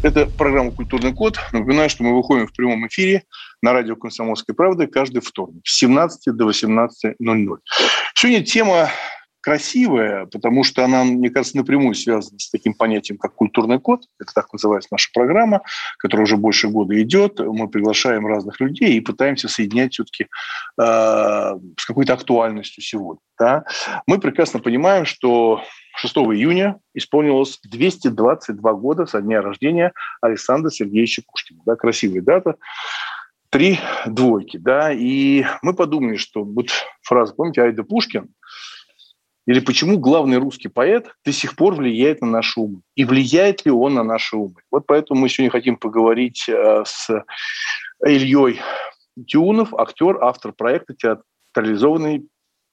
Это программа «Культурный код». Напоминаю, что мы выходим в прямом эфире на радио «Комсомольской правды» каждый вторник с 17 до 18.00. Сегодня тема красивая, потому что она, мне кажется, напрямую связана с таким понятием, как культурный код. Это так называется наша программа, которая уже больше года идет. Мы приглашаем разных людей и пытаемся соединять все-таки э, с какой-то актуальностью сегодня. Да? Мы прекрасно понимаем, что 6 июня исполнилось 222 года со дня рождения Александра Сергеевича Пушкина. Да, красивая дата. Три двойки, да, и мы подумали, что вот фраза, помните, Айда Пушкин, или почему главный русский поэт до сих пор влияет на наши умы? И влияет ли он на наши умы? Вот поэтому мы сегодня хотим поговорить э, с Ильей Тюнов, актер, автор проекта театрализованный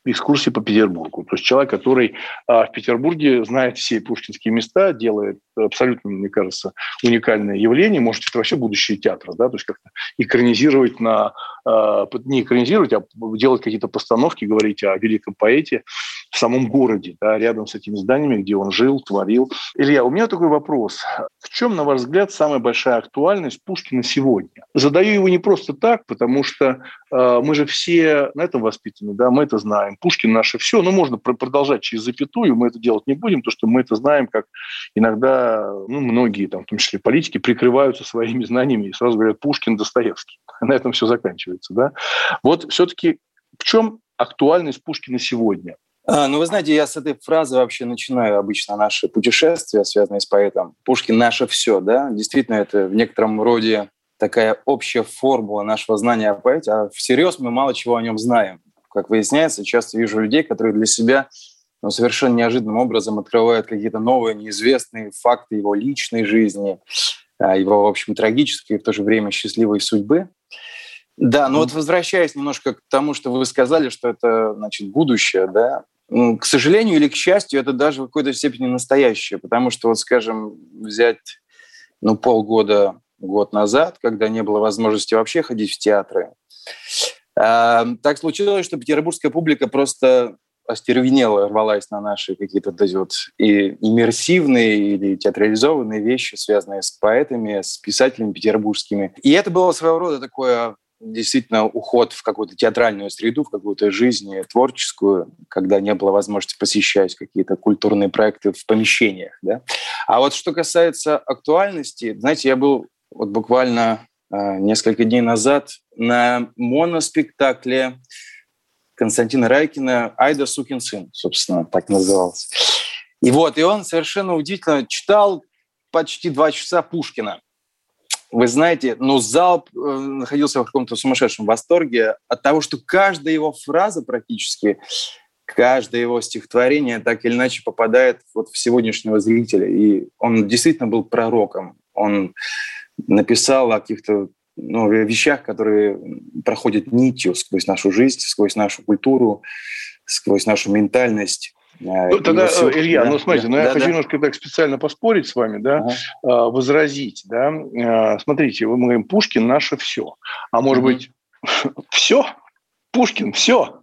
экскурсии по Петербургу. То есть человек, который а, в Петербурге знает все пушкинские места, делает абсолютно, мне кажется, уникальное явление. Может, это вообще будущее театра, да, то есть как-то экранизировать на... А, не экранизировать, а делать какие-то постановки, говорить о великом поэте в самом городе, да, рядом с этими зданиями, где он жил, творил. Илья, у меня такой вопрос. В чем, на ваш взгляд, самая большая актуальность Пушкина сегодня? Задаю его не просто так, потому что э, мы же все на этом воспитаны, да, мы это знаем. Пушкин наше все, но можно продолжать через запятую, мы это делать не будем, потому что мы это знаем, как иногда ну, многие, там, в том числе политики, прикрываются своими знаниями и сразу говорят Пушкин, Достоевский. На этом все заканчивается. Да? Вот все-таки в чем актуальность Пушкина сегодня? А, ну, вы знаете, я с этой фразы вообще начинаю обычно наши путешествия, связанные с поэтом. Пушкин – наше все, да? Действительно, это в некотором роде такая общая формула нашего знания о поэте, а всерьез мы мало чего о нем знаем. Как выясняется, часто вижу людей, которые для себя ну, совершенно неожиданным образом открывают какие-то новые, неизвестные факты его личной жизни, а, его, в общем, трагической и в то же время счастливой судьбы. Да, ну вот возвращаясь немножко к тому, что вы сказали, что это, значит, будущее, да, к сожалению или к счастью, это даже в какой-то степени настоящее, потому что, вот, скажем, взять ну, полгода, год назад, когда не было возможности вообще ходить в театры, э, так случилось, что петербургская публика просто остервенела, рвалась на наши какие-то вот эти вот и иммерсивные или театрализованные вещи, связанные с поэтами, с писателями петербургскими. И это было своего рода такое действительно уход в какую-то театральную среду, в какую-то жизнь творческую, когда не было возможности посещать какие-то культурные проекты в помещениях. Да? А вот что касается актуальности, знаете, я был вот буквально э, несколько дней назад на моноспектакле Константина Райкина «Айда сукин сын», собственно, так назывался. И вот, и он совершенно удивительно читал почти два часа Пушкина вы знаете, ну, зал э, находился в каком-то сумасшедшем восторге от того, что каждая его фраза практически, каждое его стихотворение так или иначе попадает вот в сегодняшнего зрителя. И он действительно был пророком. Он написал о каких-то ну, вещах, которые проходят нитью сквозь нашу жизнь, сквозь нашу культуру, сквозь нашу ментальность. Э, ну, тогда, все, Илья, да, ну смотрите, да, ну, я да, хочу да. немножко так специально поспорить с вами, да, ага. возразить, да. Э, смотрите, мы говорим, Пушкин наше все. А может угу. быть, все? Пушкин все.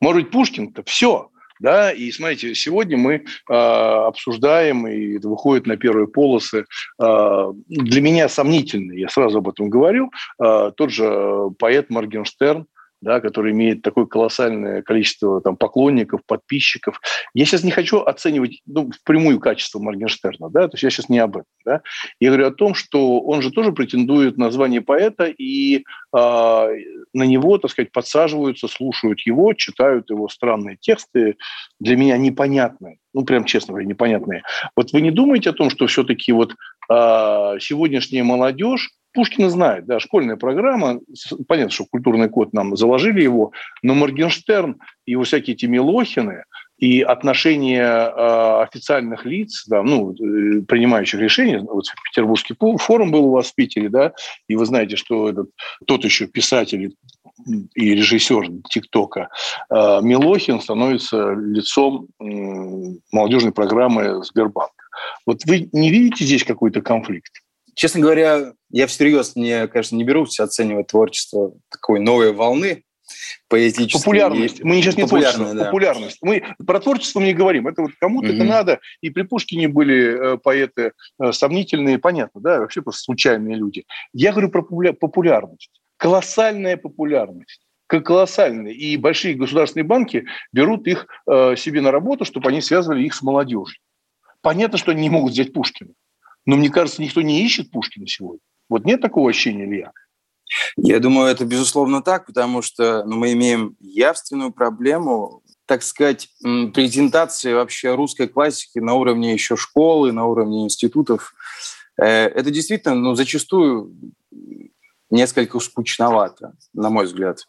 Может быть, Пушкин-то все. Да, и смотрите, сегодня мы э, обсуждаем, и это выходит на первые полосы, э, для меня сомнительный, я сразу об этом говорил, э, тот же поэт Моргенштерн, да, который имеет такое колоссальное количество там, поклонников, подписчиков. Я сейчас не хочу оценивать ну, впрямую качество Моргенштерна, да, то есть я сейчас не об этом. Да. Я говорю о том, что он же тоже претендует на звание поэта, и э, на него, так сказать, подсаживаются, слушают его, читают его странные тексты, для меня непонятные, ну, прям честно говоря, непонятные. Вот вы не думаете о том, что все-таки вот сегодняшняя молодежь, Пушкина знает, да, школьная программа, понятно, что культурный код нам заложили его, но Моргенштерн и его всякие эти Милохины, и отношение э, официальных лиц, да, ну, э, принимающих решения, вот Петербургский форум был у вас в Питере, да, и вы знаете, что этот, тот еще писатель и режиссер ТикТока э, Милохин становится лицом э, молодежной программы Сбербанка. Вот вы не видите здесь какой-то конфликт? Честно говоря, я всерьез, не, конечно, не берусь оценивать творчество такой новой волны, поэтической. Популярность. Мы сейчас не творчество, да. популярность. Мы про творчество не говорим. Это вот кому-то mm-hmm. это надо. И при Пушкине были э, поэты э, сомнительные, понятно, да, вообще просто случайные люди. Я говорю про популярность. Колоссальная популярность колоссальные. И большие государственные банки берут их э, себе на работу, чтобы они связывали их с молодежью. Понятно, что они не могут взять Пушкина. Но мне кажется, никто не ищет Пушкина сегодня. Вот нет такого ощущения, Илья? Я думаю, это безусловно так, потому что ну, мы имеем явственную проблему, так сказать, презентации вообще русской классики на уровне еще школы, на уровне институтов. Э, это действительно, ну, зачастую несколько скучновато, на мой взгляд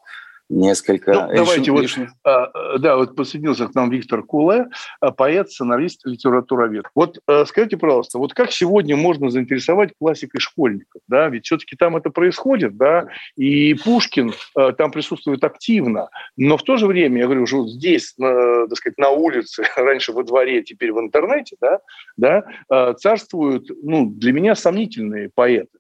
несколько. Ну, давайте вот. А, а, да, вот подсоединился к нам Виктор Куле, а, поэт, сценарист, литературовед. Вот скажите, пожалуйста, вот как сегодня можно заинтересовать классикой школьников, да, ведь все-таки там это происходит, да, и Пушкин там присутствует активно, но в то же время, я говорю, уже вот здесь, на, так сказать, на улице, раньше во дворе, теперь в интернете, да, да, царствуют, ну, для меня сомнительные поэты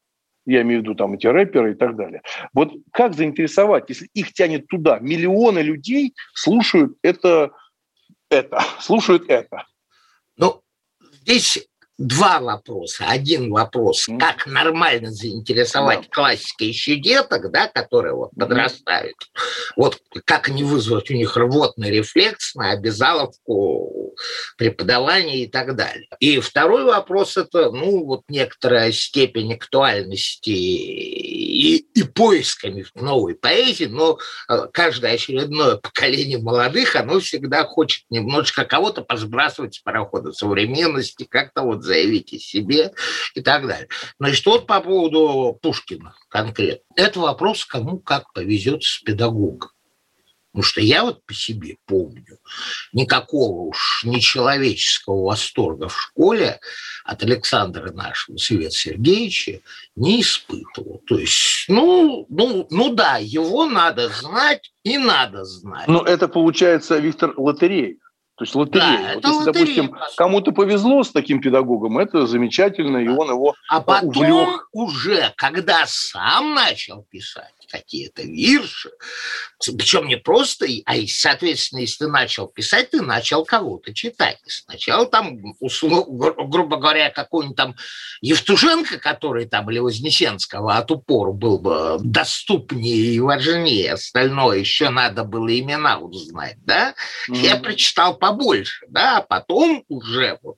я имею в виду там эти рэперы и так далее. Вот как заинтересовать, если их тянет туда? Миллионы людей слушают это, это, слушают это. Ну, здесь два вопроса. Один вопрос, как нормально заинтересовать классикой еще деток, да, которые вот подрастают. Вот как не вызвать у них рвотный рефлекс на обязаловку преподавания и так далее. И второй вопрос – это, ну, вот некоторая степень актуальности и, и поисками новой поэзии, но э, каждое очередное поколение молодых, оно всегда хочет немножечко кого-то посбрасывать с парохода современности, как-то вот заявить о себе и так далее. Значит, вот по поводу Пушкина конкретно. Это вопрос, кому как повезет с педагогом. Потому что я вот по себе помню, никакого уж нечеловеческого восторга в школе от Александра нашего Света Сергеевича не испытывал. То есть, ну, ну, ну да, его надо знать и надо знать. Ну, это получается, Виктор, лотерея. То есть лотерея. Да, вот если, лотерея, допустим, кому-то повезло с таким педагогом, это замечательно, и он его А потом увлек. уже, когда сам начал писать какие-то вирши, причем не просто, а и, соответственно, если ты начал писать, ты начал кого-то читать. Сначала там, грубо говоря, какой-нибудь там Евтушенко, который там, или Вознесенского от упору был бы доступнее и важнее, остальное еще надо было имена узнать, да, mm-hmm. я прочитал побольше, да, а потом уже вот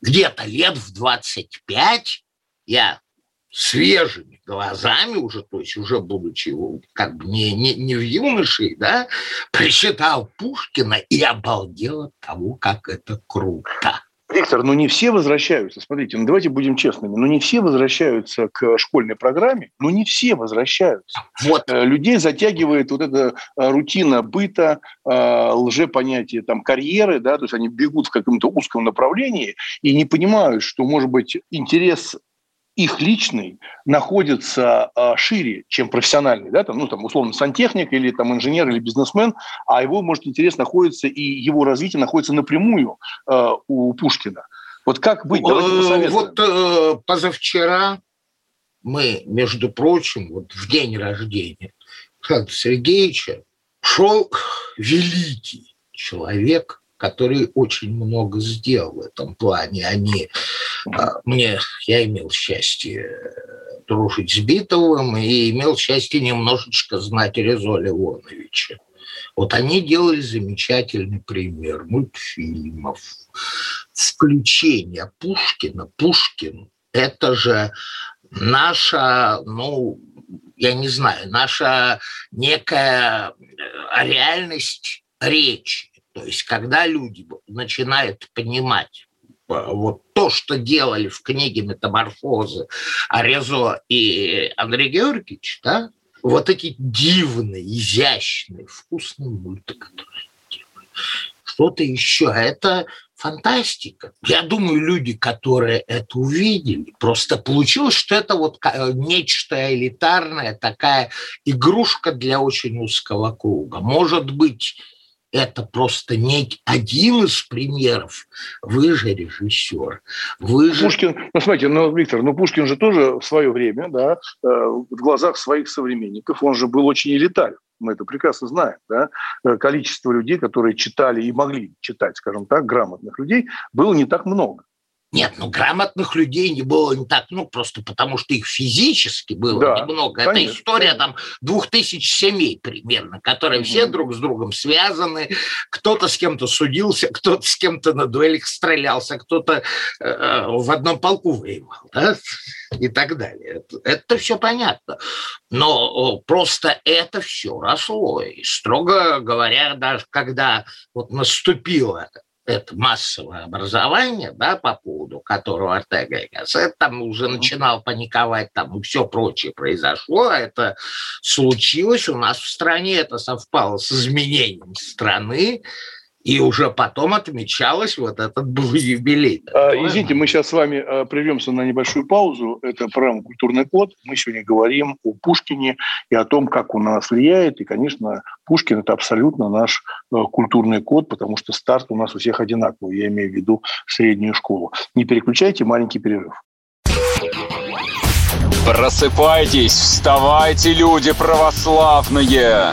где-то лет в 25 я свежими глазами уже, то есть уже будучи как бы не, не, не в юноше, да, прочитал Пушкина и обалдел от того, как это круто. Виктор, ну не все возвращаются, смотрите, ну давайте будем честными, ну не все возвращаются к школьной программе, ну не все возвращаются. Вот. Э, людей затягивает вот эта э, рутина быта, э, лжепонятие там карьеры, да, то есть они бегут в каком-то узком направлении и не понимают, что, может быть, интерес их личный находится а, шире, чем профессиональный, да, там, ну, там, условно, сантехник или там инженер или бизнесмен, а его, может, интерес находится и его развитие находится напрямую а, у Пушкина. Вот как быть? Давайте вот э, позавчера мы, между прочим, вот в день рождения Александра Сергеевича шел великий человек, который очень много сделал в этом плане. Они, а, мне, я имел счастье э, дружить с Битовым и имел счастье немножечко знать Резо Ливоновича. Вот они делали замечательный пример мультфильмов, включения Пушкина. Пушкин – это же наша, ну, я не знаю, наша некая э, реальность речи. То есть, когда люди начинают понимать вот то, что делали в книге «Метаморфозы» Арезо и Андрей Георгиевич, да, вот эти дивные, изящные, вкусные мульты, которые делали, что-то еще. Это фантастика. Я думаю, люди, которые это увидели, просто получилось, что это вот нечто элитарное, такая игрушка для очень узкого круга. Может быть, это просто не один из примеров. Вы же режиссер. Вы же... Пушкин, ну смотрите, ну, Виктор, ну Пушкин же тоже в свое время, да, э, в глазах своих современников, он же был очень элитарен мы это прекрасно знаем, да, э, количество людей, которые читали и могли читать, скажем так, грамотных людей, было не так много. Нет, ну грамотных людей не было не так, ну просто потому что их физически было да, немного. Конечно, Это история там двух тысяч семей примерно, которые mm-hmm. все друг с другом связаны. Кто-то с кем-то судился, кто-то с кем-то на дуэлях стрелялся, кто-то э, в одном полку воевал, да? и так далее. Это, это все понятно. Но просто это все росло. И, строго говоря, даже когда вот наступило это массовое образование, да, по поводу которого Ортега и Гассет там уже начинал паниковать, там и все прочее произошло, а это случилось у нас в стране, это совпало с изменением страны, и уже потом отмечалось вот этот был юбилей. А, извините, мы сейчас с вами а, прервемся на небольшую паузу. Это программа «Культурный код». Мы сегодня говорим о Пушкине и о том, как он на нас влияет. И, конечно, Пушкин – это абсолютно наш а, культурный код, потому что старт у нас у всех одинаковый. Я имею в виду среднюю школу. Не переключайте, маленький перерыв. Просыпайтесь, вставайте, люди православные!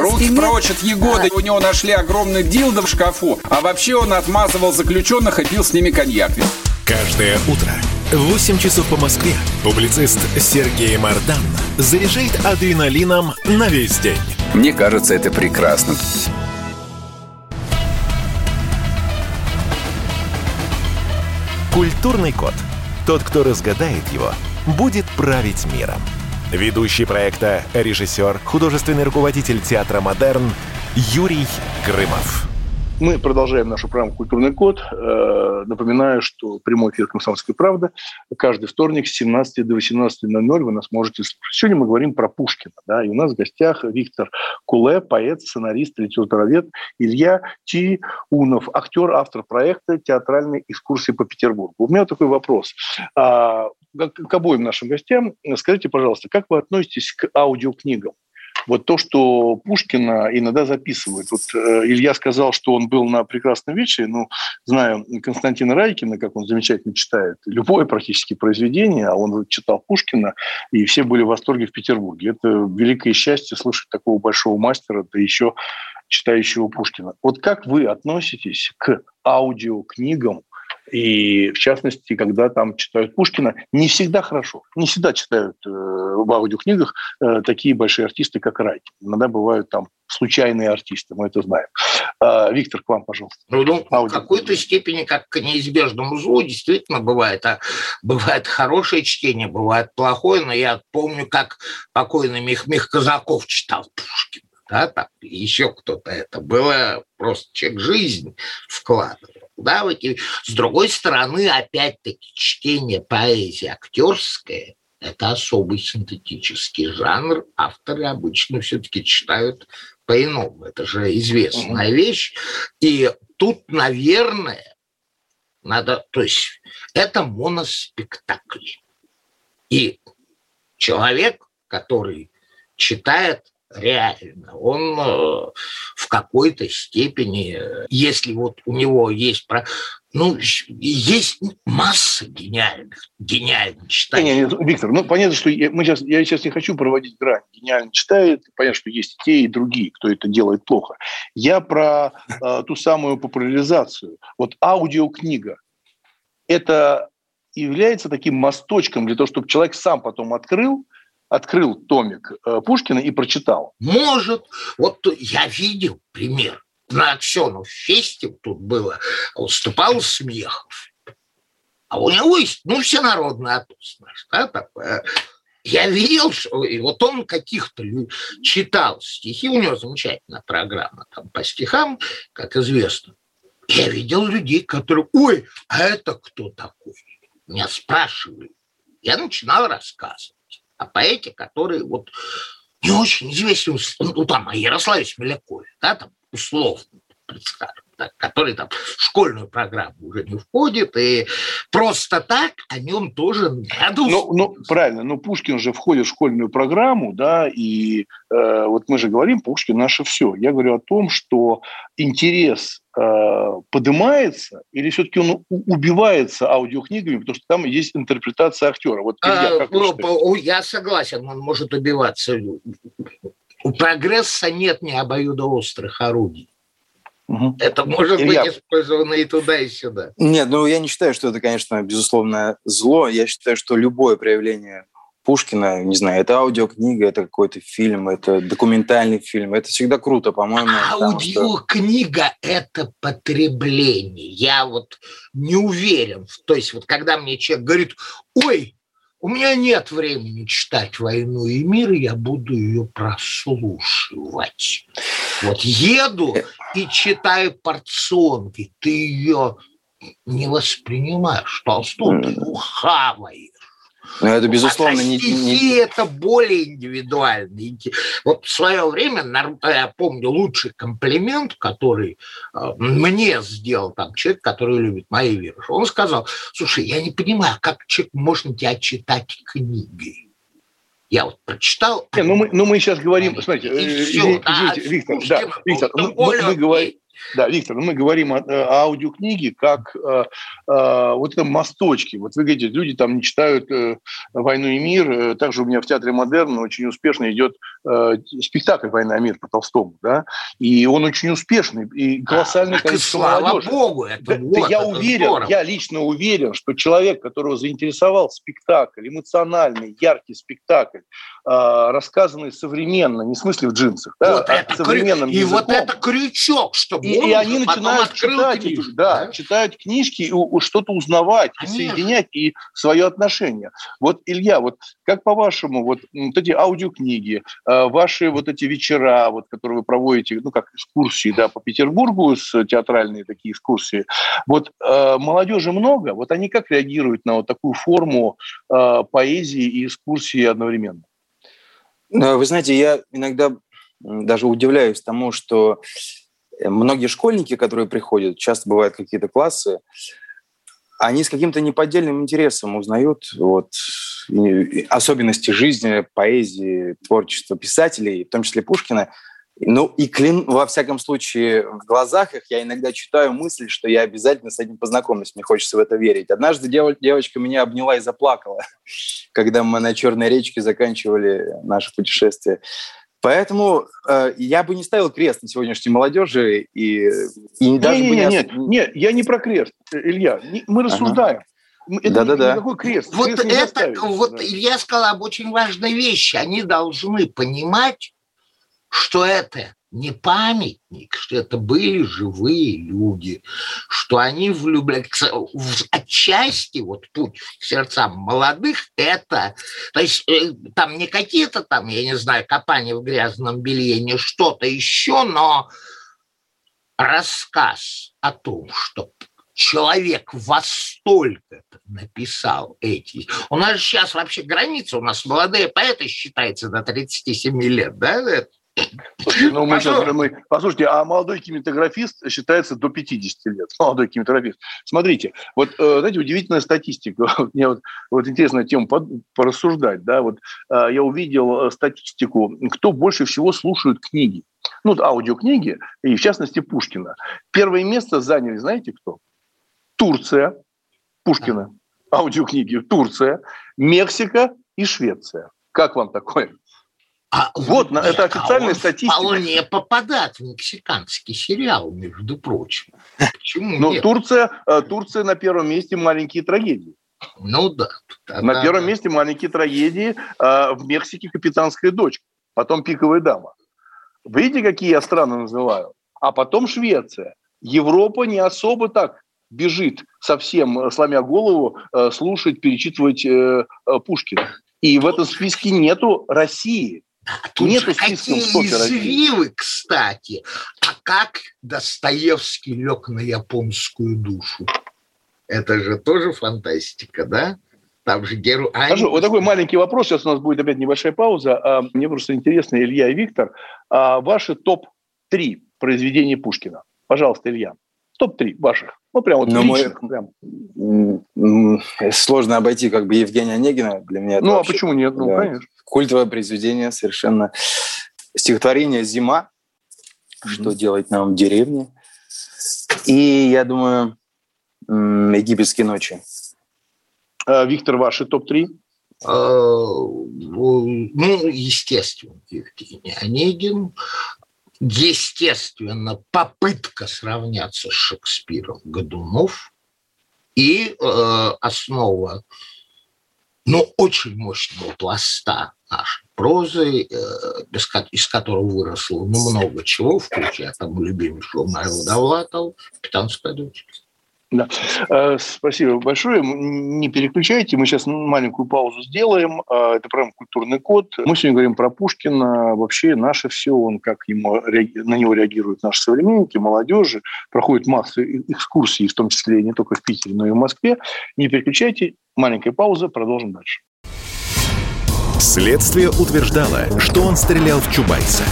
Руки прочь от Егоды. У него нашли огромный дилдо в шкафу. А вообще он отмазывал заключенных и пил с ними коньяк. Каждое утро в 8 часов по Москве публицист Сергей Мардан заряжает адреналином на весь день. Мне кажется, это прекрасно. Культурный код. Тот, кто разгадает его, будет править миром. Ведущий проекта, режиссер, художественный руководитель театра «Модерн» Юрий Грымов. Мы продолжаем нашу программу «Культурный код». Э, напоминаю, что прямой эфир «Комсомольской правды» каждый вторник с 17 до 18.00 вы нас можете слушать. Сегодня мы говорим про Пушкина. Да, и у нас в гостях Виктор Куле, поэт, сценарист, литературовед, Илья Тиунов, актер, автор проекта «Театральные экскурсии по Петербургу». У меня такой вопрос. К обоим нашим гостям. Скажите, пожалуйста, как вы относитесь к аудиокнигам? Вот то, что Пушкина иногда записывают. Вот э, Илья сказал, что он был на прекрасном вечере. Ну, знаю Константина Райкина, как он замечательно читает любое практически произведение, а он читал Пушкина, и все были в восторге в Петербурге. Это великое счастье слышать такого большого мастера, да еще читающего Пушкина. Вот как вы относитесь к аудиокнигам и в частности, когда там читают Пушкина, не всегда хорошо. Не всегда читают э, в аудиокнигах э, такие большие артисты, как Райкин. Иногда бывают там случайные артисты, мы это знаем. А, Виктор, к вам, пожалуйста. Ну, ну в какой-то степени, как к неизбежному злу, действительно бывает. А бывает хорошее чтение, бывает плохое, но я помню, как покойный Мих, Мих Казаков читал Пушкина. Да, там еще кто-то это было просто человек жизнь вкладывал. Да, вот, и с другой стороны, опять-таки, чтение поэзии актерское – это особый синтетический жанр. Авторы обычно все-таки читают по-иному. Это же известная mm-hmm. вещь. И тут, наверное, надо... То есть это моноспектакль. И человек, который читает реально. Он э, в какой-то степени, если вот у него есть... Про... Ну, есть масса гениальных, гениально читающих. Не, не, Виктор, ну, понятно, что я, мы сейчас, я сейчас не хочу проводить грань. Гениально читает, понятно, что есть и те, и другие, кто это делает плохо. Я про э, ту самую популяризацию. Вот аудиокнига – это является таким мосточком для того, чтобы человек сам потом открыл, открыл томик э, Пушкина и прочитал? Может. Вот я видел пример. На Аксенов фесте тут было, выступал Смехов. А у него есть, ну, всенародная ответственность, да, такое. Я видел, что и вот он каких-то читал стихи, у него замечательная программа там по стихам, как известно. Я видел людей, которые, ой, а это кто такой? Меня спрашивали. Я начинал рассказывать о поэте, который вот не очень известен, ну там, о Ярославе Смолякове, да, там условно представим который там в школьную программу уже не входит, и просто так о нем тоже надо... Ну, ну, правильно, но Пушкин же входит в школьную программу, да, и э, вот мы же говорим, Пушкин наше все. Я говорю о том, что интерес э, поднимается или все-таки он убивается аудиокнигами, потому что там есть интерпретация актера. Вот Илья, а, я согласен, он может убиваться. У прогресса нет ни обоюдоострых орудий. Угу. Это может Илья. быть использовано и туда, и сюда. Нет, ну я не считаю, что это, конечно, безусловно зло. Я считаю, что любое проявление Пушкина, не знаю, это аудиокнига, это какой-то фильм, это документальный фильм. Это всегда круто, по-моему. Аудиокнига что... – это потребление. Я вот не уверен. То есть вот когда мне человек говорит, ой, у меня нет времени читать «Войну и мир», я буду ее прослушивать. Вот еду и читаю порционки, ты ее не воспринимаешь, Толстую ты ухаваешь. Ну, это, безусловно, а не, не... это более индивидуально. Вот в свое время, я помню, лучший комплимент, который э, мне сделал там человек, который любит мои вируши. Он сказал, слушай, я не понимаю, как человек можно тебя читать книгой. Я вот прочитал. Не, ну, мы, ну мы сейчас говорим, смотрите, э, все, извините, да, Виктор, да, Виктор, мы, мы, мы говорим, да, Виктор, мы говорим о, о аудиокниге как э, э, вот это мосточки. Вот вы говорите, люди там не читают э, «Войну и мир». Э, также у меня в Театре Модерн очень успешно идет э, спектакль «Война и мир» по Толстому. Да? И он очень успешный. И колоссальное а, количество слава молодежи. Богу, это да, вот, я это уверен, здорово. я лично уверен, что человек, которого заинтересовал спектакль, эмоциональный, яркий спектакль, э, рассказанный современно, не в смысле в джинсах, да, вот а это современным крю... языком. И вот это крючок, чтобы и, и они начинают читать, книжку, да, да, читают книжки и что-то узнавать, и соединять и свое отношение. Вот, Илья, вот как по-вашему, вот, вот эти аудиокниги, э, ваши вот эти вечера, вот, которые вы проводите, ну, как экскурсии, да, по Петербургу, с театральные такие экскурсии, вот э, молодежи много, вот они как реагируют на вот такую форму э, поэзии и экскурсии одновременно? Вы знаете, я иногда даже удивляюсь тому, что многие школьники, которые приходят, часто бывают какие-то классы, они с каким-то неподдельным интересом узнают вот, особенности жизни, поэзии, творчества писателей, в том числе Пушкина. Ну и клин, во всяком случае, в глазах их я иногда читаю мысль, что я обязательно с этим познакомлюсь, мне хочется в это верить. Однажды дев, девочка меня обняла и заплакала, когда мы на Черной речке заканчивали наше путешествие. Поэтому э, я бы не ставил крест на сегодняшней молодежи и, и даже не, бы не... Нет, нет, нет, я не про крест, Илья. Мы рассуждаем. Ага. Это да, да, да. никакой крест. Вот крест это, ставить, вот да. Илья сказал об очень важной вещи. Они должны понимать, что это не памятник, что это были живые люди, что они влюбляются. Отчасти вот путь к сердцам молодых – это, то есть э, там не какие-то там, я не знаю, копания в грязном белье, не что-то еще, но рассказ о том, что человек во столько написал эти. У нас сейчас вообще граница, у нас молодые поэты считается до 37 лет, да, ну, мы сейчас, мы, послушайте, а молодой кинематографист считается до 50 лет. Молодой кинематографист. Смотрите, вот, э, знаете, удивительная статистика. Мне вот, вот интересная тема порассуждать. Да? Вот, э, я увидел э, статистику, кто больше всего слушает книги. Ну, аудиокниги, и в частности Пушкина. Первое место заняли, знаете кто? Турция, Пушкина, аудиокниги, Турция, Мексика и Швеция. Как вам такое? А вот, нет, это официальная а статистика. Вполне попадает в мексиканский сериал, между прочим. Почему Ну, Турция, э, Турция на первом месте маленькие трагедии. Ну да. На первом да. месте маленькие трагедии. Э, в Мексике капитанская дочка, потом пиковая дама. Видите, какие я страны называю? А потом Швеция. Европа не особо так бежит совсем, сломя голову, слушать, перечитывать Пушкина. И в этом списке нету России. Тут Нету же какие извивы, кстати. А как Достоевский лег на японскую душу? Это же тоже фантастика, да? Там же герой... Скажу, вот такой маленький вопрос. Сейчас у нас будет опять небольшая пауза. А, мне просто интересно, Илья и Виктор, а ваши топ-3 произведения Пушкина. Пожалуйста, Илья. Топ-3 ваших. Ну, прям вот личных. Мы... Прям. Сложно обойти как бы Евгения Онегина. Для меня ну, а вообще... почему нет? Ну, да. конечно культовое произведение совершенно. Стихотворение «Зима», «Что делать нам в деревне». И, я думаю, «Египетские ночи». А, Виктор, ваши топ-3? А, ну, естественно, Евгений Онегин. Естественно, попытка сравняться с Шекспиром Годунов. И э, основа но очень мощного пласта нашей прозы, э, из которого выросло ну, много чего, включая там любимейшего моего Довлатова, «Капитанская дочь». Да. Э, спасибо большое. Не переключайте. Мы сейчас маленькую паузу сделаем. Э, это программа «Культурный код». Мы сегодня говорим про Пушкина. Вообще наше все, он как ему, на него реагируют наши современники, молодежи. Проходит масса экскурсий, в том числе не только в Питере, но и в Москве. Не переключайте. Маленькая пауза. Продолжим дальше. Следствие утверждало, что он стрелял в Чубайса.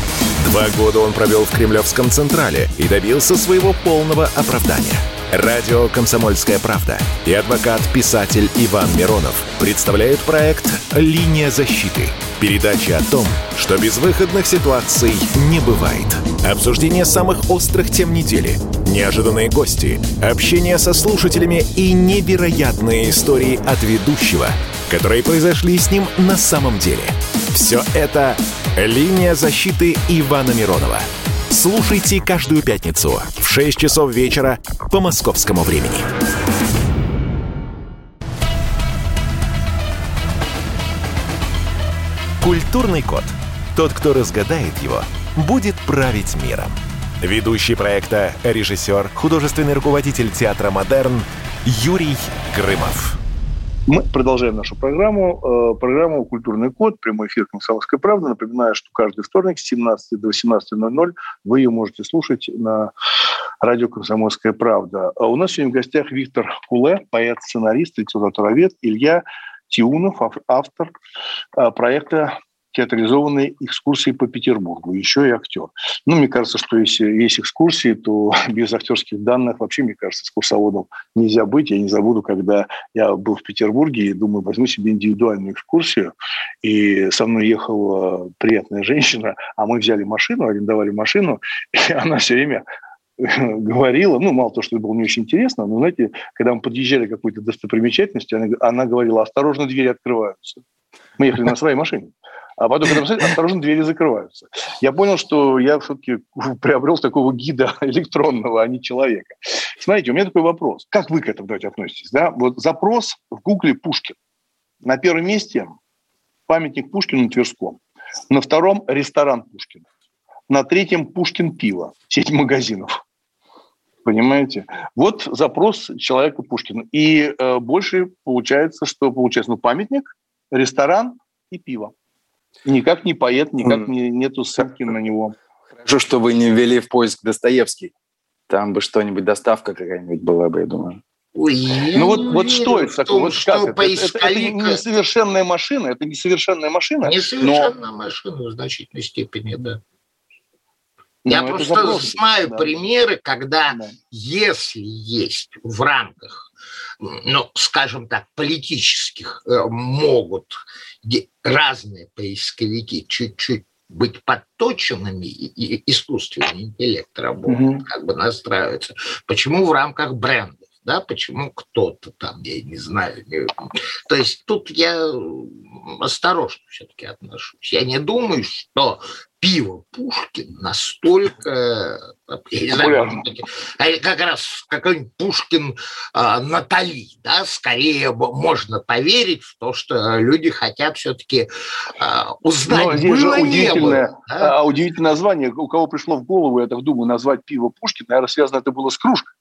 Два года он провел в Кремлевском Централе и добился своего полного оправдания – Радио «Комсомольская правда» и адвокат-писатель Иван Миронов представляют проект «Линия защиты». Передача о том, что безвыходных ситуаций не бывает. Обсуждение самых острых тем недели, неожиданные гости, общение со слушателями и невероятные истории от ведущего, которые произошли с ним на самом деле. Все это «Линия защиты» Ивана Миронова – Слушайте каждую пятницу в 6 часов вечера по московскому времени. Культурный код. Тот, кто разгадает его, будет править миром. Ведущий проекта, режиссер, художественный руководитель театра «Модерн» Юрий Грымов. Мы продолжаем нашу программу. Э, программу «Культурный код», прямой эфир «Комсомольской правды». Напоминаю, что каждый вторник с 17 до 18.00 вы ее можете слушать на радио «Комсомольская правда». А у нас сегодня в гостях Виктор Куле, поэт-сценарист, литературовед, Илья Тиунов, автор э, проекта театрализованной экскурсии по Петербургу, еще и актер. Ну, мне кажется, что если есть экскурсии, то без актерских данных вообще, мне кажется, экскурсоводом нельзя быть. Я не забуду, когда я был в Петербурге и думаю, возьму себе индивидуальную экскурсию, и со мной ехала приятная женщина, а мы взяли машину, арендовали машину, и она все время говорила, ну, мало того, что это было не очень интересно, но, знаете, когда мы подъезжали к какой-то достопримечательности, она, она говорила, осторожно, двери открываются. Мы ехали на своей машине. А потом, когда посмотрите, осторожно, двери закрываются. Я понял, что я все-таки приобрел такого гида электронного, а не человека. Смотрите, у меня такой вопрос. Как вы к этому давайте относитесь? Да? Вот запрос в Гугле Пушкин. На первом месте памятник Пушкину на Тверском. На втором ресторан Пушкин. На третьем Пушкин пиво. Сеть магазинов. Понимаете? Вот запрос человека Пушкина. И э, больше получается, что получается ну, памятник, ресторан и пиво. Никак не поэт, никак не, нету ссылки на него. Хорошо, что вы не ввели в поиск Достоевский. Там бы что-нибудь, доставка какая-нибудь была бы, я думаю. Ой, ну вот, вот что это такое? Вот что как? Это, это, это несовершенная машина, это несовершенная машина. Несовершенная но... машина в значительной степени, да. Я ну, просто запрос, знаю да. примеры, когда да. если есть в рамках ну, скажем так, политических э, могут разные поисковики чуть-чуть быть подточенными, и искусственный интеллект работает, угу. как бы настраивается. Почему в рамках брендов? Да, почему кто-то там, я не знаю. Не... То есть тут я осторожно все-таки отношусь. Я не думаю, что пиво Пушкин настолько, я не знаю, может а как раз какой-нибудь Пушкин а, Натали, да, скорее можно поверить в то, что люди хотят все-таки а, узнать, Но здесь было, же удивительное, было, да? А, удивительное название, у кого пришло в голову, это в думаю, назвать пиво Пушкин, наверное, связано это было с кружкой.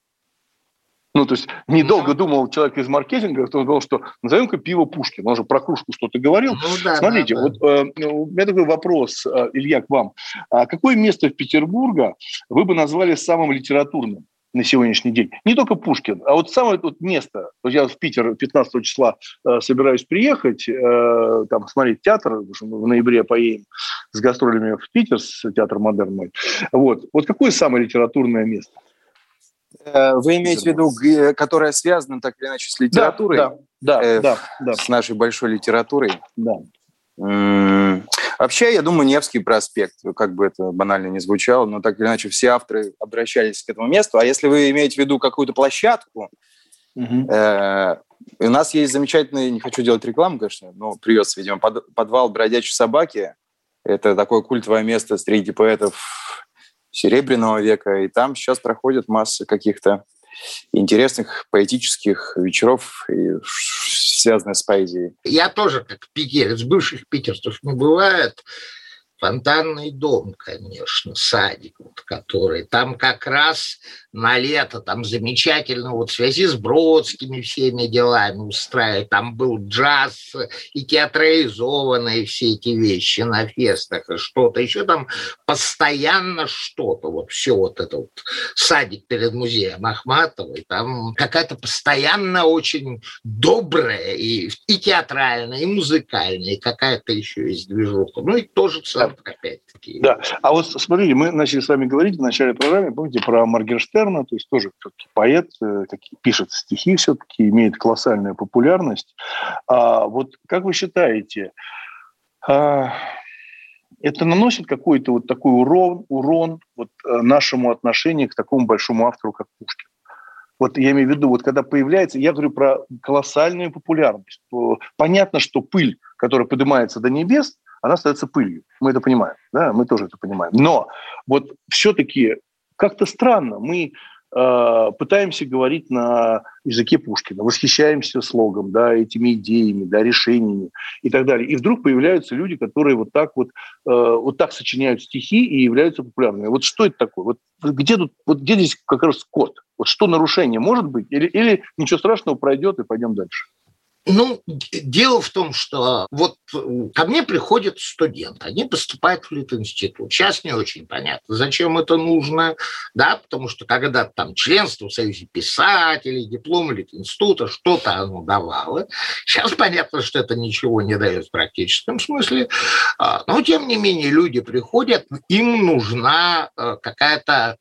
Ну, то есть недолго думал человек из маркетинга, кто сказал, что назовем-ка пиво Пушкин. Он же про кружку что-то говорил. Ну, да, Смотрите, да, да. вот э, у меня такой вопрос, э, Илья, к вам. А какое место в Петербурга вы бы назвали самым литературным? на сегодняшний день. Не только Пушкин, а вот самое тут место. Вот я в Питер 15 числа э, собираюсь приехать, э, там смотреть театр, в ноябре поедем с гастролями в Питер, с театром «Модерн» мой. Вот. вот какое самое литературное место? Э, вы имеете в виду, которая связана так или иначе с литературой? Да, да, э, да, да. С нашей большой литературой? Да. Вообще, я думаю, Невский проспект, как бы это банально не звучало, но так или иначе все авторы обращались к этому месту. А если вы имеете в виду какую-то площадку, угу. э, у нас есть замечательный, не хочу делать рекламу, конечно, но привез, видимо, под, подвал бродячей собаки. Это такое культовое место среди поэтов Серебряного века, и там сейчас проходят масса каких-то интересных поэтических вечеров, связанных с поэзией. Я тоже, как питерец, бывших питерцев не бывает, фонтанный дом, конечно, садик, вот, который там как раз на лето, там замечательно, вот в связи с Бродскими всеми делами устраивает, там был джаз и театрализованные все эти вещи на фестах и что-то, еще там постоянно что-то, вот все вот это вот садик перед музеем Ахматовой, там какая-то постоянно очень добрая и, и театральная, и музыкальная, и какая-то еще есть движуха. Ну и тоже центр опять-таки. Да, а вот смотрите, мы начали с вами говорить в начале программы, помните, про Моргенштерна, то есть тоже все-таки поэт, э, пишет стихи все-таки, имеет колоссальную популярность. А вот как вы считаете, а, это наносит какой-то вот такой урон, урон вот э, нашему отношению к такому большому автору, как Пушкин? Вот я имею в виду, вот когда появляется, я говорю про колоссальную популярность. Понятно, что пыль, которая поднимается до небес, она остается пылью. Мы это понимаем, да, мы тоже это понимаем. Но вот все-таки как-то странно, мы э, пытаемся говорить на языке Пушкина, восхищаемся слогом, да, этими идеями, да, решениями и так далее. И вдруг появляются люди, которые вот так вот, э, вот так сочиняют стихи и являются популярными. Вот что это такое? Вот где тут, вот где здесь как раз код? Вот что нарушение может быть? Или, или ничего страшного пройдет и пойдем дальше? Ну, дело в том, что вот ко мне приходят студенты, они поступают в Литинститут. Сейчас не очень понятно, зачем это нужно, да, потому что когда там членство в Союзе писателей, диплом Литинститута, что-то оно давало. Сейчас понятно, что это ничего не дает в практическом смысле, а, но тем не менее люди приходят, им нужна э, какая-то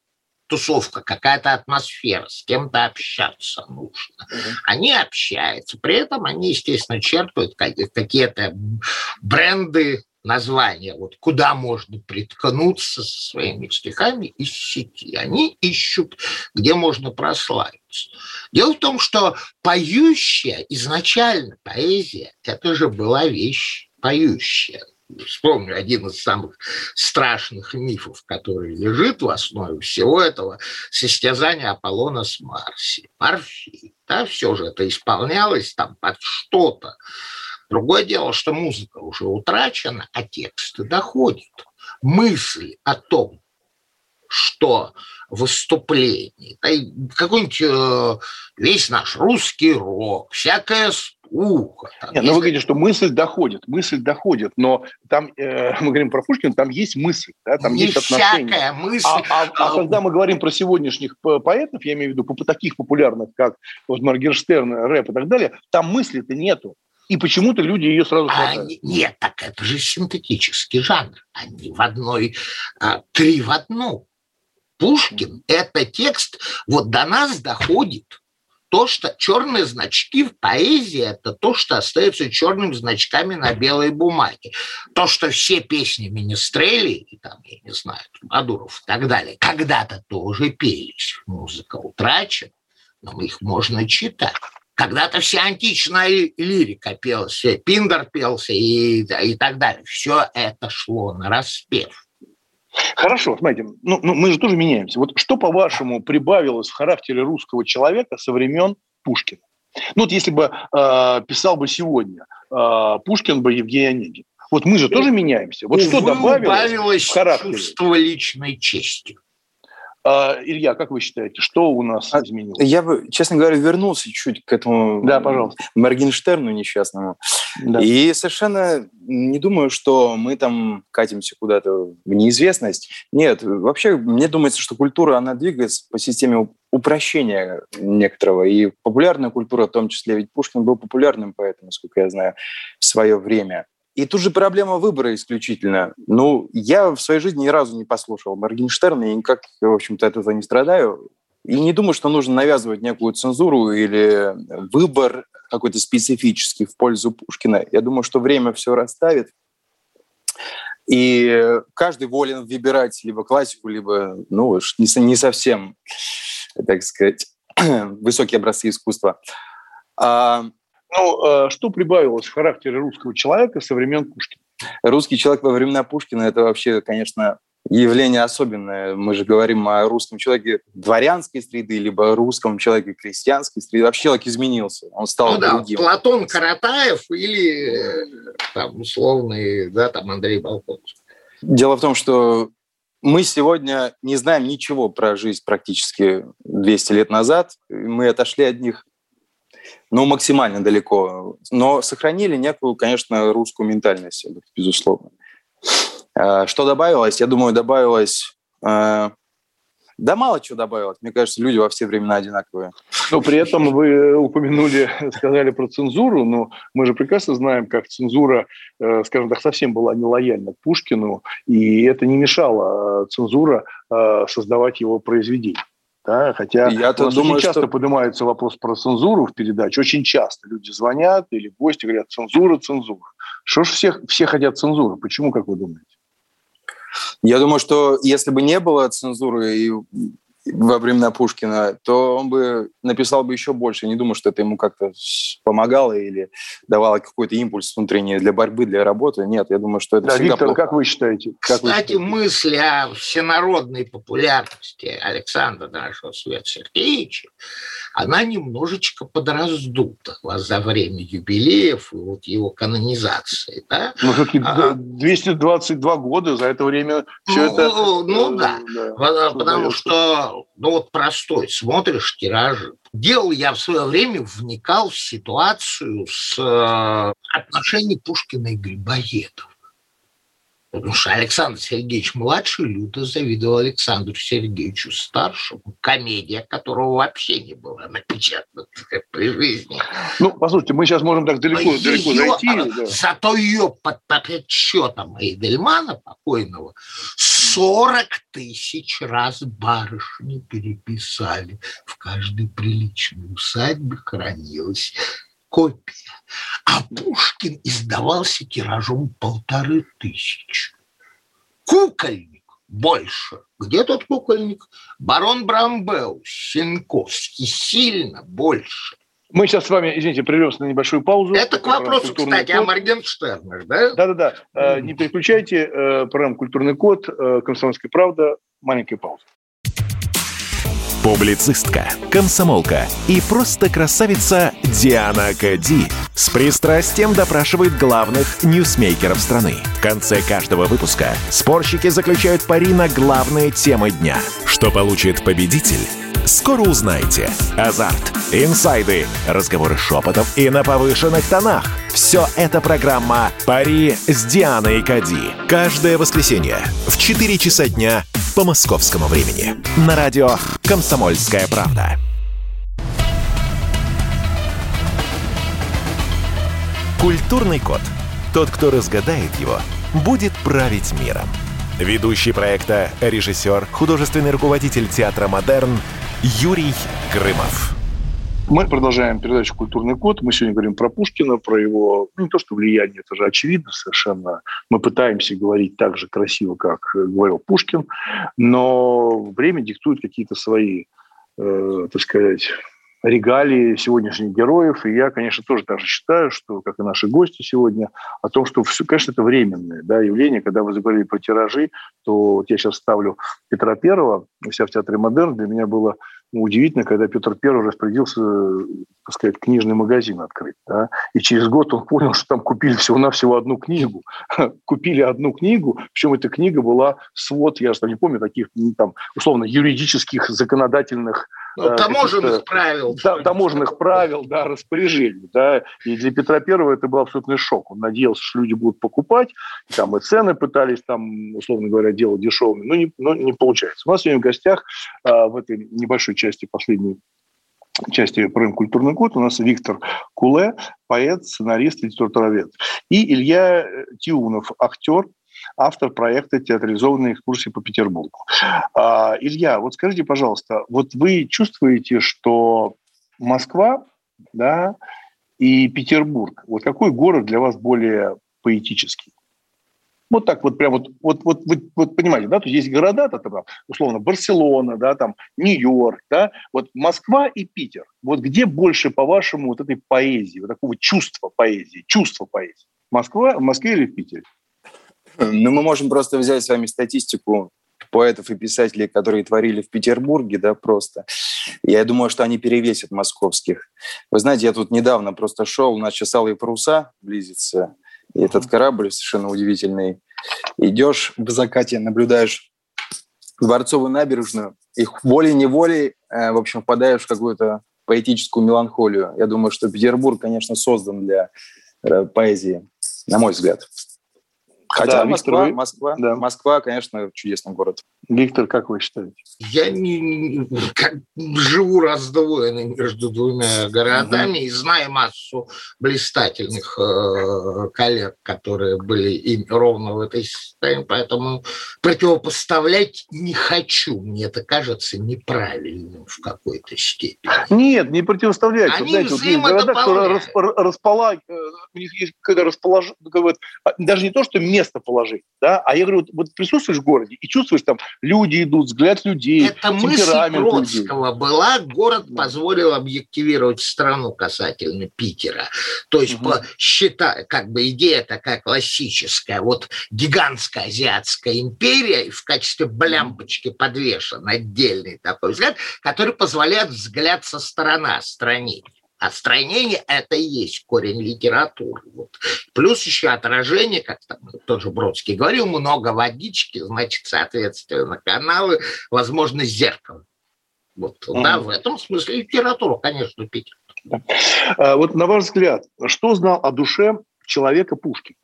тусовка, какая-то атмосфера, с кем-то общаться нужно. Mm-hmm. Они общаются, при этом они, естественно, черпают какие-то бренды, названия, вот куда можно приткнуться со своими стихами из сети. Они ищут, где можно прославиться. Дело в том, что поющая изначально поэзия – это же была вещь поющая вспомню один из самых страшных мифов, который лежит в основе всего этого состязания Аполлона с Марси. Морфей. Да, все же это исполнялось там под что-то. Другое дело, что музыка уже утрачена, а тексты доходят. Мысль о том, что выступление, какой-нибудь э, весь наш русский рок, всякая ухо. Там Нет, ну вы говорите, что мысль доходит, мысль доходит, но там, э, мы говорим про Пушкина, там есть мысль, да, там Не есть отношения. всякая мысль. А, а, а, а когда мы говорим про сегодняшних поэтов, я имею в виду таких популярных, как вот Моргенштерн, рэп и так далее, там мысли-то нету. И почему-то люди ее сразу хватают. Они, нет, так это же синтетический жанр. Они в одной, а, три в одну. Пушкин – это текст, вот до нас доходит то, что черные значки в поэзии – это то, что остается черными значками на белой бумаге. То, что все песни Министрели, и там, я не знаю, Мадуров и так далее, когда-то тоже пелись. Музыка утрачена, но их можно читать. Когда-то вся античная лирика пелась, Пиндер пелся и, и так далее. Все это шло на распев. Хорошо, смотрите, ну, ну мы же тоже меняемся. Вот что, по-вашему, прибавилось в характере русского человека со времен Пушкина? Ну вот если бы э, писал бы сегодня э, Пушкин бы Евгений Онегин. Вот мы же тоже меняемся. Вот Увы, что добавилось, добавилось в характере? чувство личной чести. А, Илья, как вы считаете, что у нас а, изменилось? Я бы, честно говоря, вернулся чуть к этому да, пожалуйста. Моргенштерну несчастному. Да. И совершенно не думаю, что мы там катимся куда-то в неизвестность. Нет, вообще, мне думается, что культура, она двигается по системе упрощения некоторого. И популярная культура, в том числе, ведь Пушкин был популярным поэтом, насколько я знаю, в свое время. И тут же проблема выбора исключительно. Ну, я в своей жизни ни разу не послушал Моргенштерна, и никак, в общем-то, от этого не страдаю. И не думаю, что нужно навязывать некую цензуру или выбор какой-то специфический в пользу Пушкина. Я думаю, что время все расставит. И каждый волен выбирать либо классику, либо, ну, не совсем, так сказать, высокие образцы искусства. Ну, э, что прибавилось в характере русского человека со времен Пушкина? Русский человек во времена Пушкина – это вообще, конечно, явление особенное. Мы же говорим о русском человеке дворянской среды, либо русском человеке крестьянской среды. Вообще человек изменился, он стал ну, другим. Да, Платон Каратаев или э, там условный, да, там Андрей Болконский. Дело в том, что мы сегодня не знаем ничего про жизнь практически 200 лет назад. Мы отошли от них ну, максимально далеко. Но сохранили некую, конечно, русскую ментальность, безусловно. Э, что добавилось? Я думаю, добавилось... Э, да мало чего добавилось. Мне кажется, люди во все времена одинаковые. Но при этом вы упомянули, сказали про цензуру, но мы же прекрасно знаем, как цензура, э, скажем так, совсем была нелояльна к Пушкину, и это не мешало цензура создавать его произведения. Да, хотя я у нас думаю, очень часто что... поднимается вопрос про цензуру в передаче. Очень часто люди звонят или гости говорят цензура, цензура. Что ж всех, все хотят цензуры? Почему, как вы думаете? Я думаю, что если бы не было цензуры и во времена Пушкина, то он бы написал бы еще больше. Не думаю, что это ему как-то помогало или давало какой-то импульс внутренний для борьбы, для работы. Нет, я думаю, что это да, всегда Виктор, плохо. как вы считаете? Как Кстати, вы считаете? мысль о всенародной популярности Александра нашего Света Сергеевича, она немножечко подраздута за время юбилеев и вот его канонизации. Да? Ну, а, 222 года за это время все ну, это... Ну, да, да потому что ну вот простой, смотришь тиражи. Делал я в свое время, вникал в ситуацию с э, отношений Пушкина и Грибоедова. Потому что Александр Сергеевич младший люто завидовал Александру Сергеевичу старшему, комедия которого вообще не была напечатана при жизни. Ну, послушайте, мы сейчас можем так далеко, ее, далеко зайти. Да. Зато ее под подсчетом Эйдельмана покойного 40 тысяч раз барышни переписали. В каждой приличной усадьбе хранилась копия. А Пушкин издавался тиражом полторы тысячи. Кукольник больше. Где тот кукольник? Барон Брамбеус, Сенковский, сильно больше. Мы сейчас с вами, извините, прервемся на небольшую паузу. Это к вопросу, кстати, код. о Моргенштернах, да? Да-да-да. Mm. Не переключайте. Э, программа «Культурный код», э, «Комсомольская правда». Маленькая пауза. Публицистка, комсомолка и просто красавица Диана Кади с пристрастием допрашивает главных ньюсмейкеров страны. В конце каждого выпуска спорщики заключают пари на главные темы дня. Что получит победитель? Скоро узнаете. Азарт, инсайды, разговоры шепотов и на повышенных тонах. Все это программа «Пари с Дианой Кади». Каждое воскресенье в 4 часа дня по московскому времени. На радио «Комсомольская правда». Культурный код. Тот, кто разгадает его, будет править миром. Ведущий проекта, режиссер, художественный руководитель театра «Модерн» Юрий Грымов. Мы продолжаем передачу «Культурный код». Мы сегодня говорим про Пушкина, про его, ну, не то что влияние, это же очевидно совершенно. Мы пытаемся говорить так же красиво, как говорил Пушкин, но время диктует какие-то свои, э, так сказать, регалии сегодняшних героев. И я, конечно, тоже так считаю, что, как и наши гости сегодня, о том, что, все, конечно, это временное да, явление. Когда вы заговорили про тиражи, то вот я сейчас ставлю Петра Первого у себя в Театре Модерн. Для меня было удивительно, когда Петр Первый распорядился, так сказать, книжный магазин открыть. Да? И через год он понял, что там купили всего-навсего одну книгу. купили одну книгу, причем эта книга была свод, я же не помню, таких, там, условно, юридических, законодательных ну, э, таможенных правил. Да, таможенных правил, да, распоряжений. Да. И для Петра Первого это был абсолютный шок. Он надеялся, что люди будут покупать, и там и цены пытались, там, условно говоря, делать дешевыми, но не, но не получается. У нас сегодня в гостях а, в этой небольшой части последней части программы «Культурный год» у нас Виктор Куле, поэт, сценарист, литературовед. И Илья Тиунов, актер, автор проекта «Театрализованные экскурсии по Петербургу». А, Илья, вот скажите, пожалуйста, вот вы чувствуете, что Москва да, и Петербург, вот какой город для вас более поэтический? Вот так вот прям вот, вот, вот, вот, вот понимаете, да, то есть есть города, то, там, условно, Барселона, да, там, Нью-Йорк, да, вот Москва и Питер. Вот где больше, по-вашему, вот этой поэзии, вот такого чувства поэзии, чувства поэзии? Москва, в Москве или в Питере? Ну, мы можем просто взять с вами статистику поэтов и писателей, которые творили в Петербурге, да, просто. Я думаю, что они перевесят московских. Вы знаете, я тут недавно просто шел, у нас Алые паруса близится, и этот корабль совершенно удивительный. Идешь в закате, наблюдаешь Дворцовую набережную, и волей-неволей, э, в общем, впадаешь в какую-то поэтическую меланхолию. Я думаю, что Петербург, конечно, создан для э, поэзии, на мой взгляд. Хотя да, Москва, Виктор, Москва, да. Москва, конечно, чудесный город. Виктор, как вы считаете? Я не, как, живу раздвоенный между двумя городами угу. и знаю массу блистательных э, коллег, которые были им ровно в этой системе, поэтому противопоставлять не хочу. Мне это кажется неправильным в какой-то степени. Нет, не противоставлять. Они Знаете, вот есть города, которые располагают, э, у них есть когда расположение, а, даже не то, что место место положить. Да? А я говорю, вот, вот присутствуешь в городе и чувствуешь, там люди идут, взгляд людей, Это мысль Бродского людей. была, город позволил объективировать страну касательно Питера. То есть, угу. по, счета, как бы идея такая классическая, вот гигантская азиатская империя, в качестве блямпочки подвешен отдельный такой взгляд, который позволяет взгляд со стороны стране. Отстранение – это и есть корень литературы. Вот. Плюс еще отражение, как там тот же Бродский говорил, много водички, значит, соответственно, каналы, возможно, зеркало. Вот, mm. да, в этом смысле литература, конечно, Питер. А, вот на ваш взгляд, что знал о душе человека Пушкин?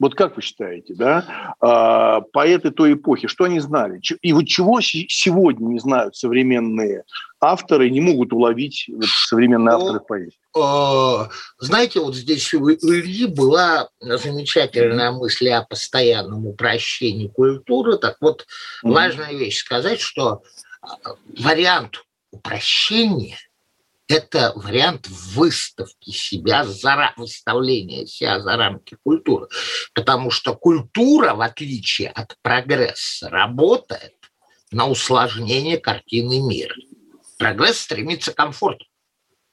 Вот как вы считаете, да, а, поэты той эпохи, что они знали? И вот чего сегодня не знают современные авторы, не могут уловить вот, современные ну, авторы поэзии? А, знаете, вот здесь у Ильи была замечательная мысль о постоянном упрощении культуры. Так вот, mm-hmm. важная вещь сказать, что а, вариант упрощения – это вариант выставки себя, за, выставления себя за рамки культуры. Потому что культура, в отличие от прогресса, работает на усложнение картины мира. Прогресс стремится к комфорту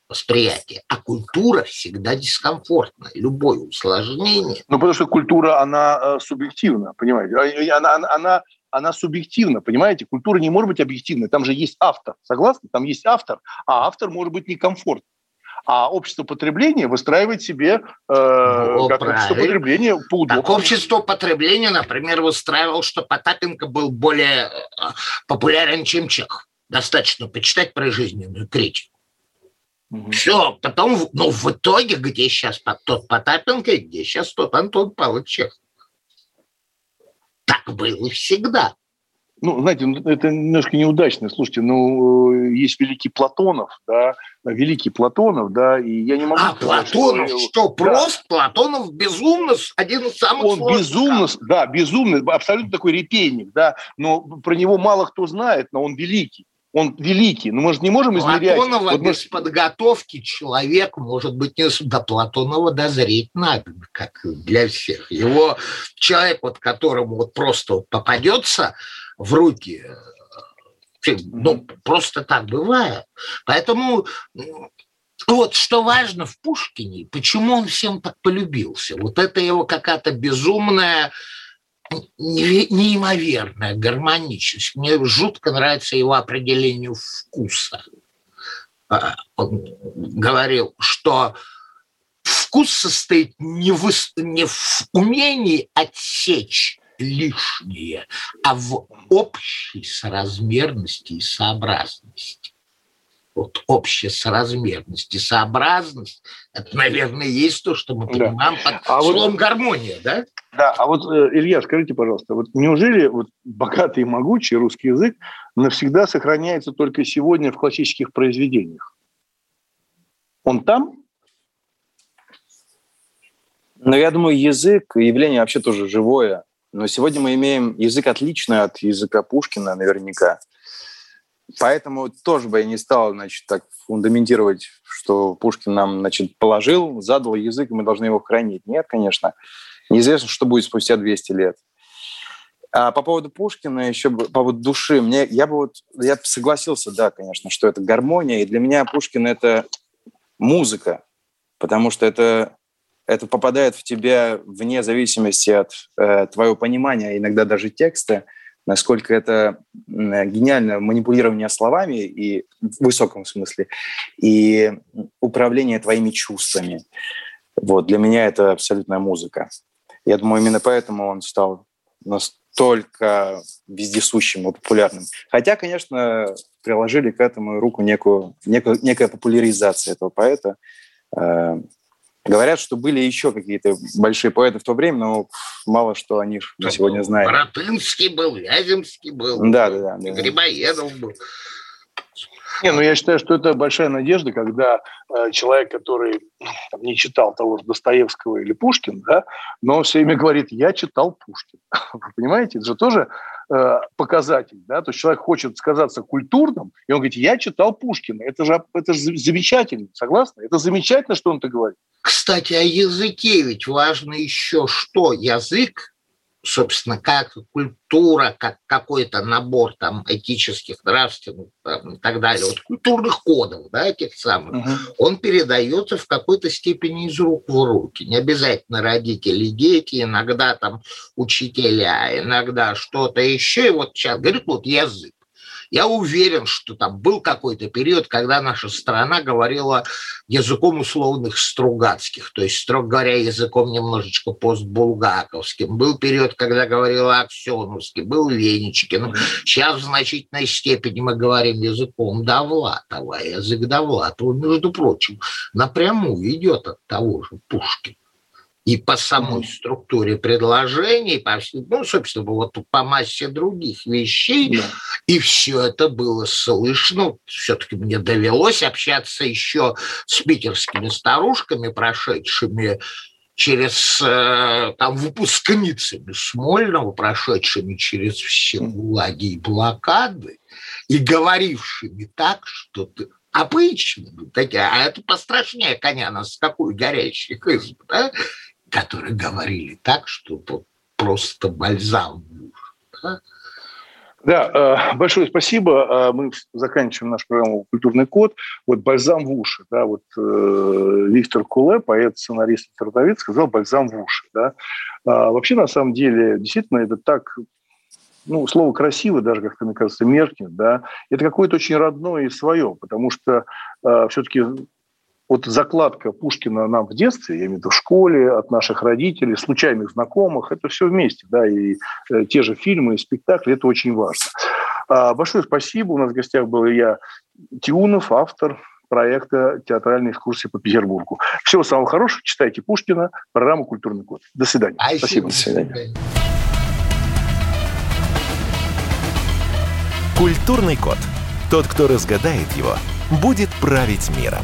восприятия, а культура всегда дискомфортна. Любое усложнение... Ну, потому что культура, она э, субъективна, понимаете? А, она, она, она она субъективна, понимаете? Культура не может быть объективной. Там же есть автор, согласны? Там есть автор, а автор может быть некомфортным. А общество потребления выстраивает себе э, ну, как общество потребления по удобству. Так общество потребления, например, выстраивал, что Потапенко был более э, популярен, чем Чехов. Достаточно почитать про жизненную критику. Угу. Все, потом, ну, в итоге, где сейчас тот Потапенко, где сейчас тот Антон Павлович Чехов. Так было всегда. Ну, знаете, ну, это немножко неудачно. Слушайте, ну, э, есть великий Платонов, да, великий Платонов, да, и я не могу... А, сказать, Платонов, что, что да. просто Платонов безумно, один из самых Он безумно, да, безумный, абсолютно такой репейник, да, но про него мало кто знает, но он великий он великий. Но мы же не можем измерять... Платонова вот без мы... подготовки человек, может быть, не до Платонова дозреть надо, как для всех. Его человек, вот которому вот просто вот попадется в руки Ну, просто так бывает. Поэтому вот что важно в Пушкине, почему он всем так полюбился. Вот это его какая-то безумная неимоверная гармоничность. Мне жутко нравится его определение вкуса. А, он говорил, что вкус состоит не в, не в умении отсечь лишнее, а в общей соразмерности и сообразности. Вот общая соразмерность и сообразность, это, наверное, есть то, что мы понимаем да. под а словом вот, гармония, да? Да, а вот, э, Илья, скажите, пожалуйста, вот неужели вот богатый и могучий русский язык навсегда сохраняется только сегодня в классических произведениях? Он там? Ну, я думаю, язык, явление вообще тоже живое. Но сегодня мы имеем язык отличный от языка Пушкина наверняка. Поэтому тоже бы я не стал, значит, так фундаментировать, что Пушкин нам, значит, положил, задал язык, и мы должны его хранить. Нет, конечно. Неизвестно, что будет спустя 200 лет. А по поводу Пушкина, еще по поводу души, мне, я бы вот, я согласился, да, конечно, что это гармония, и для меня Пушкин – это музыка, потому что это, это попадает в тебя вне зависимости от э, твоего понимания, иногда даже текста, насколько это гениальное манипулирование словами и в высоком смысле, и управление твоими чувствами. Вот, для меня это абсолютная музыка. Я думаю, именно поэтому он стал настолько вездесущим и популярным. Хотя, конечно, приложили к этому руку некую, некую, некая популяризация этого поэта. Э, говорят, что были еще какие-то большие поэты в то время, но мало что о них мы сегодня знаем. Боротынский был, Вяземский был, да, да, да, Грибоедов был. Не, ну я считаю, что это большая надежда, когда э, человек, который там, не читал того же Достоевского или Пушкина, да, но все время говорит, я читал Пушкина. Вы понимаете, это же тоже э, показатель, да, то есть человек хочет сказаться культурным, и он говорит, я читал Пушкина, это же, это же замечательно, согласны? Это замечательно, что он это говорит. Кстати, о языке ведь важно еще что? Язык собственно, как культура, как какой-то набор там этических, нравственных там, и так далее, вот культурных кодов, да, этих самых, uh-huh. он передается в какой-то степени из рук в руки. Не обязательно родители, дети, иногда там учителя, иногда что-то еще. И вот сейчас говорит, вот язык. Я уверен, что там был какой-то период, когда наша страна говорила языком условных стругацких, то есть, строго говоря, языком немножечко постбулгаковским. Был период, когда говорила Аксеновский, был Венечкин. Сейчас в значительной степени мы говорим языком Довлатова. Язык Довлатова, между прочим, напрямую идет от того же Пушкина и по самой структуре предложений, по, ну, собственно, вот по массе других вещей, да. и все это было слышно. Все-таки мне довелось общаться еще с питерскими старушками, прошедшими через э, там выпускницами Смольного, прошедшими через все гулаги и блокады, и говорившими так, что ты обычно, такие, а это пострашнее коня нас с какой горящих изб, да? Которые говорили так, что просто бальзам да? Да, э, большое спасибо. Э, мы заканчиваем нашу программу «Культурный код». Вот «Бальзам в уши». Да, вот э, Виктор Куле, поэт, сценарист, литературовед, сказал «бальзам в уши». Да. Вообще, на самом деле, действительно, это так ну, слово красиво даже как-то, мне кажется, меркнет, да, это какое-то очень родное и свое, потому что э, все-таки вот закладка Пушкина нам в детстве, я имею в виду в школе, от наших родителей, случайных знакомых, это все вместе, да, и э, те же фильмы, и спектакли, это очень важно. А, большое спасибо. У нас в гостях был я Тиунов, автор проекта театральной экскурсии по Петербургу. Всего самого хорошего. Читайте Пушкина, программу «Культурный код». До свидания. А спасибо. До свидания. Культурный код. Тот, кто разгадает его, будет править миром.